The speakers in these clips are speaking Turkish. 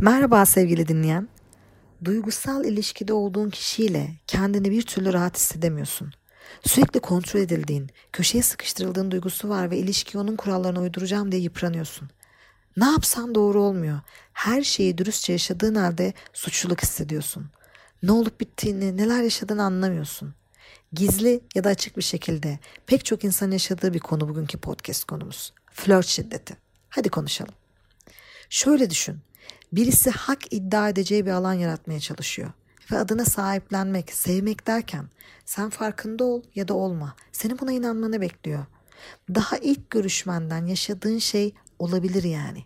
Merhaba sevgili dinleyen. Duygusal ilişkide olduğun kişiyle kendini bir türlü rahat hissedemiyorsun. Sürekli kontrol edildiğin, köşeye sıkıştırıldığın duygusu var ve ilişkiyi onun kurallarına uyduracağım diye yıpranıyorsun. Ne yapsan doğru olmuyor. Her şeyi dürüstçe yaşadığın halde suçluluk hissediyorsun. Ne olup bittiğini, neler yaşadığını anlamıyorsun. Gizli ya da açık bir şekilde pek çok insan yaşadığı bir konu bugünkü podcast konumuz. Flört şiddeti. Hadi konuşalım. Şöyle düşün. Birisi hak iddia edeceği bir alan yaratmaya çalışıyor. Ve adına sahiplenmek, sevmek derken sen farkında ol ya da olma. Senin buna inanmanı bekliyor. Daha ilk görüşmenden yaşadığın şey olabilir yani.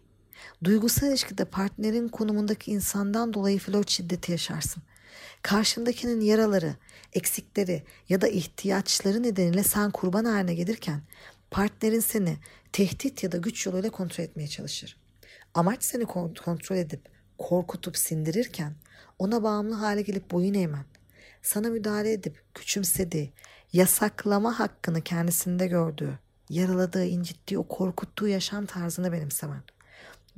Duygusal ilişkide partnerin konumundaki insandan dolayı flört şiddeti yaşarsın. Karşındakinin yaraları, eksikleri ya da ihtiyaçları nedeniyle sen kurban haline gelirken partnerin seni tehdit ya da güç yoluyla kontrol etmeye çalışır. Amaç seni kontrol edip korkutup sindirirken ona bağımlı hale gelip boyun eğmen, sana müdahale edip küçümsediği, yasaklama hakkını kendisinde gördüğü, yaraladığı, incittiği, o korkuttuğu yaşam tarzını benimsemen.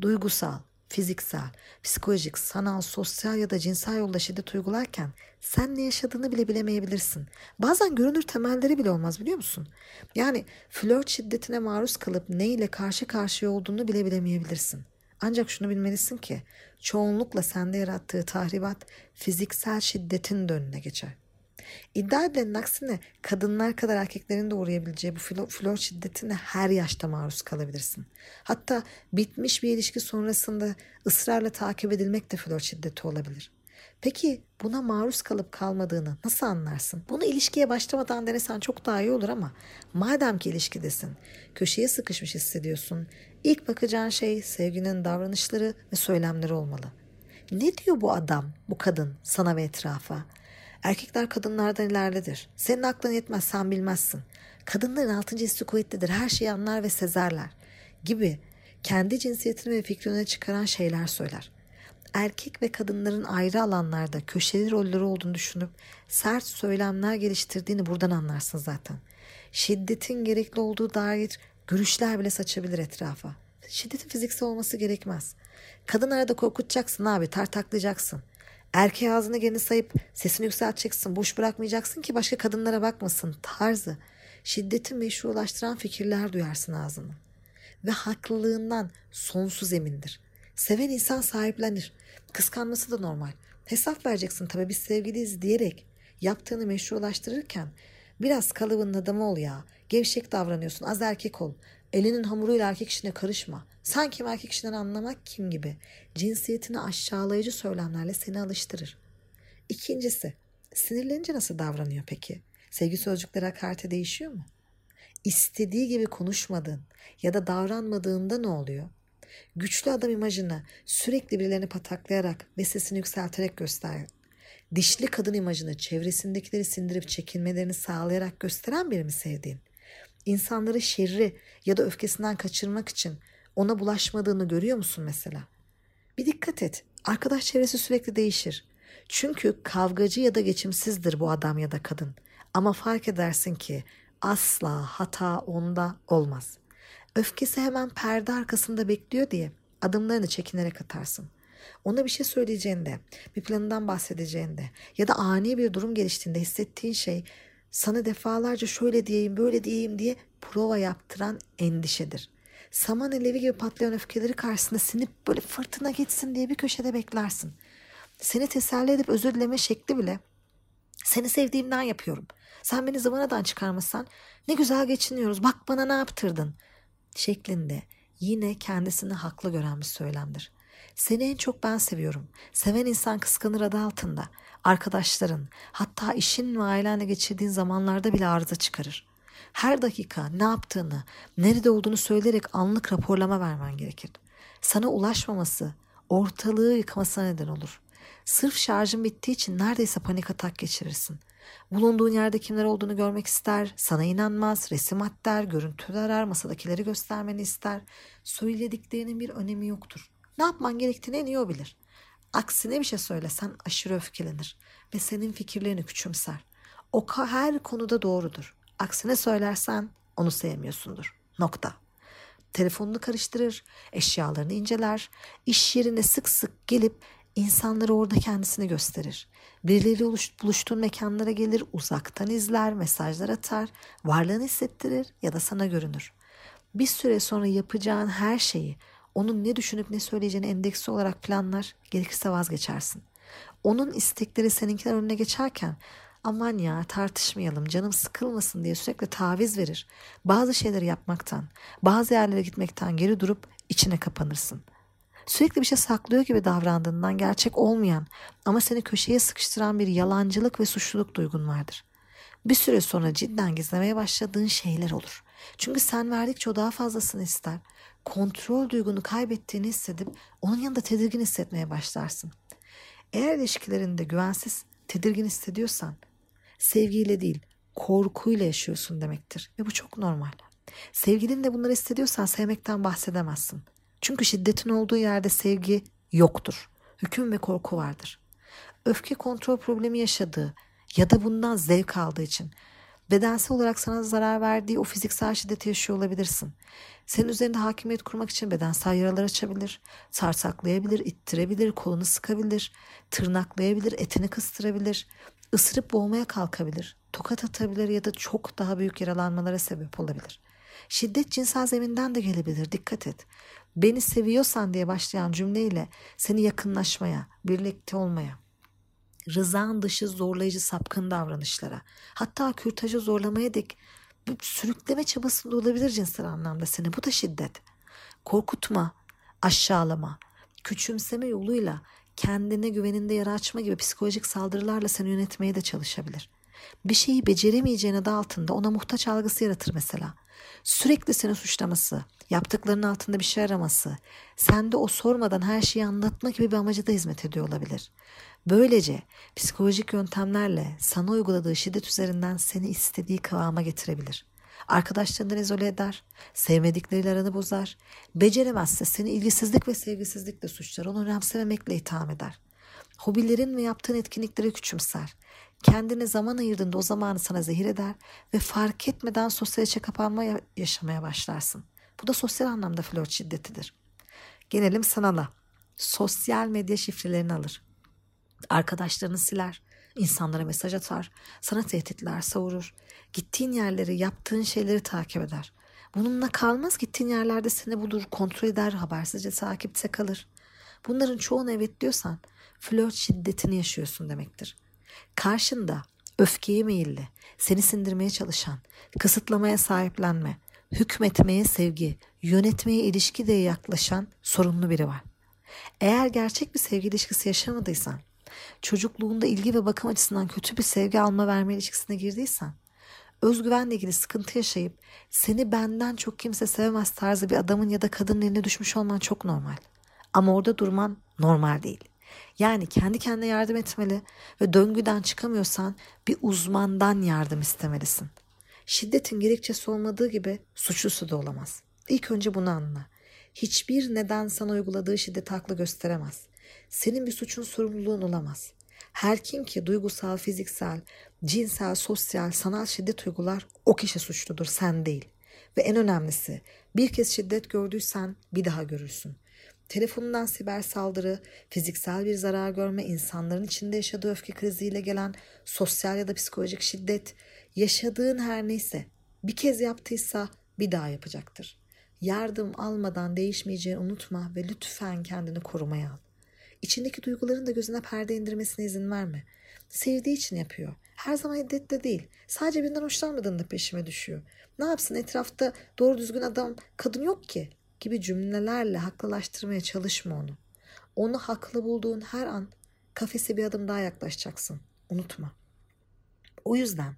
Duygusal, fiziksel, psikolojik, sanal, sosyal ya da cinsel yolda şiddet uygularken sen ne yaşadığını bile bilemeyebilirsin. Bazen görünür temelleri bile olmaz biliyor musun? Yani flört şiddetine maruz kalıp ne ile karşı karşıya olduğunu bile bilemeyebilirsin. Ancak şunu bilmelisin ki çoğunlukla sende yarattığı tahribat fiziksel şiddetin de önüne geçer. İddia edilenin aksine kadınlar kadar erkeklerin de uğrayabileceği bu flör, şiddetine her yaşta maruz kalabilirsin. Hatta bitmiş bir ilişki sonrasında ısrarla takip edilmek de flör şiddeti olabilir. Peki buna maruz kalıp kalmadığını nasıl anlarsın? Bunu ilişkiye başlamadan denesen çok daha iyi olur ama madem ki ilişkidesin, köşeye sıkışmış hissediyorsun, ilk bakacağın şey sevginin davranışları ve söylemleri olmalı. Ne diyor bu adam, bu kadın sana ve etrafa? Erkekler kadınlardan ilerlidir. Senin aklın yetmez, sen bilmezsin. Kadınların altıncı hissi kuvvetlidir, her şeyi anlar ve sezerler gibi kendi cinsiyetini ve fikrini çıkaran şeyler söyler erkek ve kadınların ayrı alanlarda köşeli rolleri olduğunu düşünüp sert söylemler geliştirdiğini buradan anlarsın zaten. Şiddetin gerekli olduğu dair görüşler bile saçabilir etrafa. Şiddetin fiziksel olması gerekmez. Kadın arada korkutacaksın abi, tartaklayacaksın. Erkeğe ağzını geni sayıp sesini yükselteceksin, boş bırakmayacaksın ki başka kadınlara bakmasın tarzı. Şiddeti meşrulaştıran fikirler duyarsın ağzını. Ve haklılığından sonsuz emindir. Seven insan sahiplenir. Kıskanması da normal. Hesap vereceksin tabii biz sevgiliyiz diyerek yaptığını meşrulaştırırken biraz kalıbının adamı ol ya. Gevşek davranıyorsun az erkek ol. Elinin hamuruyla erkek işine karışma. Sanki erkek işinden anlamak kim gibi. Cinsiyetini aşağılayıcı söylemlerle seni alıştırır. İkincisi sinirlenince nasıl davranıyor peki? Sevgi sözcükleri hakarete değişiyor mu? İstediği gibi konuşmadığın ya da davranmadığında ne oluyor? Güçlü adam imajını sürekli birilerini pataklayarak ve sesini yükselterek göster. Dişli kadın imajını çevresindekileri sindirip çekilmelerini sağlayarak gösteren biri mi sevdiğin? İnsanları şerri ya da öfkesinden kaçırmak için ona bulaşmadığını görüyor musun mesela? Bir dikkat et. Arkadaş çevresi sürekli değişir. Çünkü kavgacı ya da geçimsizdir bu adam ya da kadın. Ama fark edersin ki asla hata onda olmaz. Öfkesi hemen perde arkasında bekliyor diye adımlarını çekinerek atarsın. Ona bir şey söyleyeceğinde, bir planından bahsedeceğinde ya da ani bir durum geliştiğinde hissettiğin şey sana defalarca şöyle diyeyim, böyle diyeyim diye prova yaptıran endişedir. Saman alevi gibi patlayan öfkeleri karşısında sinip böyle fırtına geçsin diye bir köşede beklersin. Seni teselli edip özür dileme şekli bile seni sevdiğimden yapıyorum. Sen beni zıvanadan çıkarmasan ne güzel geçiniyoruz. Bak bana ne yaptırdın şeklinde yine kendisini haklı gören bir söylemdir. Seni en çok ben seviyorum. Seven insan kıskanır adı altında. Arkadaşların, hatta işin ve ailenle geçirdiğin zamanlarda bile arıza çıkarır. Her dakika ne yaptığını, nerede olduğunu söyleyerek anlık raporlama vermen gerekir. Sana ulaşmaması, ortalığı yıkmasına neden olur. Sırf şarjın bittiği için neredeyse panik atak geçirirsin. Bulunduğun yerde kimler olduğunu görmek ister, sana inanmaz, resim der, görüntü arar, masadakileri göstermeni ister. Söylediklerinin bir önemi yoktur. Ne yapman gerektiğini en iyi o bilir. Aksine bir şey söylesen aşırı öfkelenir ve senin fikirlerini küçümser. O her konuda doğrudur. Aksine söylersen onu sevmiyorsundur. Nokta. telefonunu karıştırır, eşyalarını inceler, iş yerine sık sık gelip insanları orada kendisini gösterir. Birileriyle buluştuğun mekanlara gelir, uzaktan izler, mesajlar atar, varlığını hissettirir ya da sana görünür. Bir süre sonra yapacağın her şeyi onun ne düşünüp ne söyleyeceğini endeksi olarak planlar, gerekirse vazgeçersin. Onun istekleri seninkiler önüne geçerken aman ya tartışmayalım canım sıkılmasın diye sürekli taviz verir. Bazı şeyleri yapmaktan, bazı yerlere gitmekten geri durup içine kapanırsın. Sürekli bir şey saklıyor gibi davrandığından gerçek olmayan ama seni köşeye sıkıştıran bir yalancılık ve suçluluk duygun vardır. Bir süre sonra cidden gizlemeye başladığın şeyler olur. Çünkü sen verdikçe o daha fazlasını ister. Kontrol duygunu kaybettiğini hissedip onun yanında tedirgin hissetmeye başlarsın. Eğer ilişkilerinde güvensiz, tedirgin hissediyorsan sevgiyle değil korkuyla yaşıyorsun demektir. Ve bu çok normal. Sevgilin de bunları hissediyorsan sevmekten bahsedemezsin. Çünkü şiddetin olduğu yerde sevgi yoktur. Hüküm ve korku vardır. Öfke kontrol problemi yaşadığı ya da bundan zevk aldığı için bedensel olarak sana zarar verdiği o fiziksel şiddeti yaşıyor olabilirsin. Senin üzerinde hakimiyet kurmak için bedensel yaralar açabilir, sarsaklayabilir, ittirebilir, kolunu sıkabilir, tırnaklayabilir, etini kıstırabilir, ısırıp boğmaya kalkabilir, tokat atabilir ya da çok daha büyük yaralanmalara sebep olabilir. Şiddet cinsel zeminden de gelebilir, dikkat et. Beni seviyorsan diye başlayan cümleyle seni yakınlaşmaya, birlikte olmaya, rızan dışı zorlayıcı sapkın davranışlara, hatta kürtajı zorlamaya dek sürükleme çabasında olabilir cinsel anlamda seni. Bu da şiddet. Korkutma, aşağılama, küçümseme yoluyla kendine güveninde yara açma gibi psikolojik saldırılarla seni yönetmeye de çalışabilir. Bir şeyi beceremeyeceğin adı altında ona muhtaç algısı yaratır mesela. Sürekli seni suçlaması, yaptıklarının altında bir şey araması, sende o sormadan her şeyi anlatma gibi bir amacı da hizmet ediyor olabilir. Böylece psikolojik yöntemlerle sana uyguladığı şiddet üzerinden seni istediği kıvama getirebilir. Arkadaşlarından izole eder, sevmedikleriyle aranı bozar, beceremezse seni ilgisizlik ve sevgisizlikle suçlar, onu önemsememekle itham eder. Hobilerin ve yaptığın etkinlikleri küçümser. Kendine zaman ayırdığında o zamanı sana zehir eder ve fark etmeden sosyal içe kapanma yaşamaya başlarsın. Bu da sosyal anlamda flört şiddetidir. Gelelim sanala. Sosyal medya şifrelerini alır. Arkadaşlarını siler, insanlara mesaj atar, sana tehditler savurur. Gittiğin yerleri, yaptığın şeyleri takip eder. Bununla kalmaz gittiğin yerlerde seni bulur, kontrol eder, habersizce takipte kalır. Bunların çoğunu evet diyorsan flört şiddetini yaşıyorsun demektir. Karşında öfkeye meyilli, seni sindirmeye çalışan, kısıtlamaya sahiplenme, hükmetmeye sevgi, yönetmeye ilişki diye yaklaşan sorunlu biri var. Eğer gerçek bir sevgi ilişkisi yaşamadıysan, çocukluğunda ilgi ve bakım açısından kötü bir sevgi alma verme ilişkisine girdiysen, özgüvenle ilgili sıkıntı yaşayıp seni benden çok kimse sevmez tarzı bir adamın ya da kadının eline düşmüş olman çok normal. Ama orada durman normal değil. Yani kendi kendine yardım etmeli ve döngüden çıkamıyorsan bir uzmandan yardım istemelisin. Şiddetin gerekçesi olmadığı gibi suçlusu da olamaz. İlk önce bunu anla. Hiçbir neden sana uyguladığı şiddet haklı gösteremez. Senin bir suçun sorumluluğun olamaz. Her kim ki duygusal, fiziksel, cinsel, sosyal, sanal şiddet uygular o kişi suçludur, sen değil. Ve en önemlisi bir kez şiddet gördüysen bir daha görürsün. Telefonundan siber saldırı, fiziksel bir zarar görme, insanların içinde yaşadığı öfke kriziyle gelen sosyal ya da psikolojik şiddet, yaşadığın her neyse bir kez yaptıysa bir daha yapacaktır. Yardım almadan değişmeyeceğini unutma ve lütfen kendini korumaya al. İçindeki duyguların da gözüne perde indirmesine izin verme. Sevdiği için yapıyor. Her zaman hiddetle değil. Sadece birinden hoşlanmadığında peşime düşüyor. Ne yapsın etrafta doğru düzgün adam kadın yok ki gibi cümlelerle haklılaştırmaya çalışma onu. Onu haklı bulduğun her an kafese bir adım daha yaklaşacaksın. Unutma. O yüzden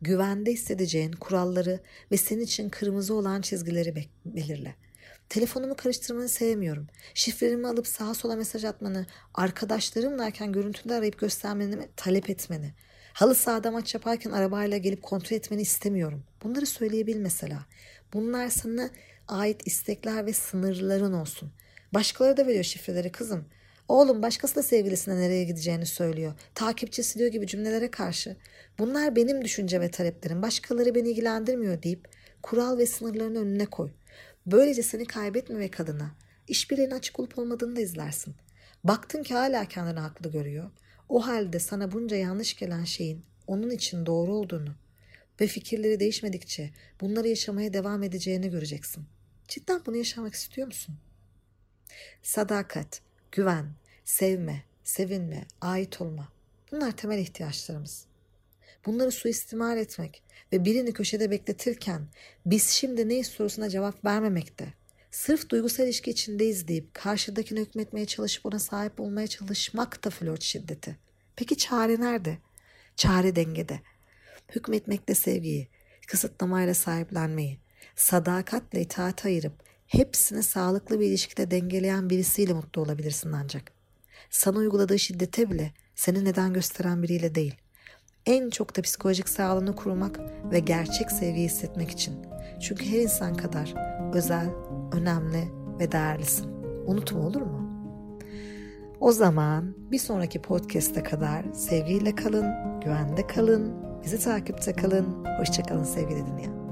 güvende hissedeceğin kuralları ve senin için kırmızı olan çizgileri belirle. Telefonumu karıştırmanı sevmiyorum. Şifrelerimi alıp sağa sola mesaj atmanı, arkadaşlarımlayken görüntülü arayıp göstermeni talep etmeni, halı sahada maç yaparken arabayla gelip kontrol etmeni istemiyorum. Bunları söyleyebil mesela. Bunlar sana ait istekler ve sınırların olsun. Başkaları da veriyor şifreleri kızım. Oğlum başkası da sevgilisine nereye gideceğini söylüyor. Takipçi siliyor gibi cümlelere karşı. Bunlar benim düşünce ve taleplerim. Başkaları beni ilgilendirmiyor deyip kural ve sınırlarını önüne koy. Böylece seni kaybetmemek adına işbirliğine açık olup olmadığını da izlersin. Baktın ki hala kendini haklı görüyor. O halde sana bunca yanlış gelen şeyin onun için doğru olduğunu ve fikirleri değişmedikçe bunları yaşamaya devam edeceğini göreceksin. Cidden bunu yaşamak istiyor musun? Sadakat, güven, sevme, sevinme, ait olma. Bunlar temel ihtiyaçlarımız. Bunları suistimal etmek ve birini köşede bekletirken biz şimdi neyiz sorusuna cevap vermemekte. Sırf duygusal ilişki içindeyiz deyip karşıdakine hükmetmeye çalışıp ona sahip olmaya çalışmak da flört şiddeti. Peki çare nerede? Çare dengede. Hükmetmekte sevgiyi, kısıtlamayla sahiplenmeyi, sadakatle itaat ayırıp hepsini sağlıklı bir ilişkide dengeleyen birisiyle mutlu olabilirsin ancak. Sana uyguladığı şiddete bile seni neden gösteren biriyle değil. En çok da psikolojik sağlığını kurmak ve gerçek sevgiyi hissetmek için. Çünkü her insan kadar özel, önemli ve değerlisin. Unutma olur mu? O zaman bir sonraki podcast'e kadar sevgiyle kalın, güvende kalın, bizi takipte kalın. Hoşçakalın sevgili dinleyen.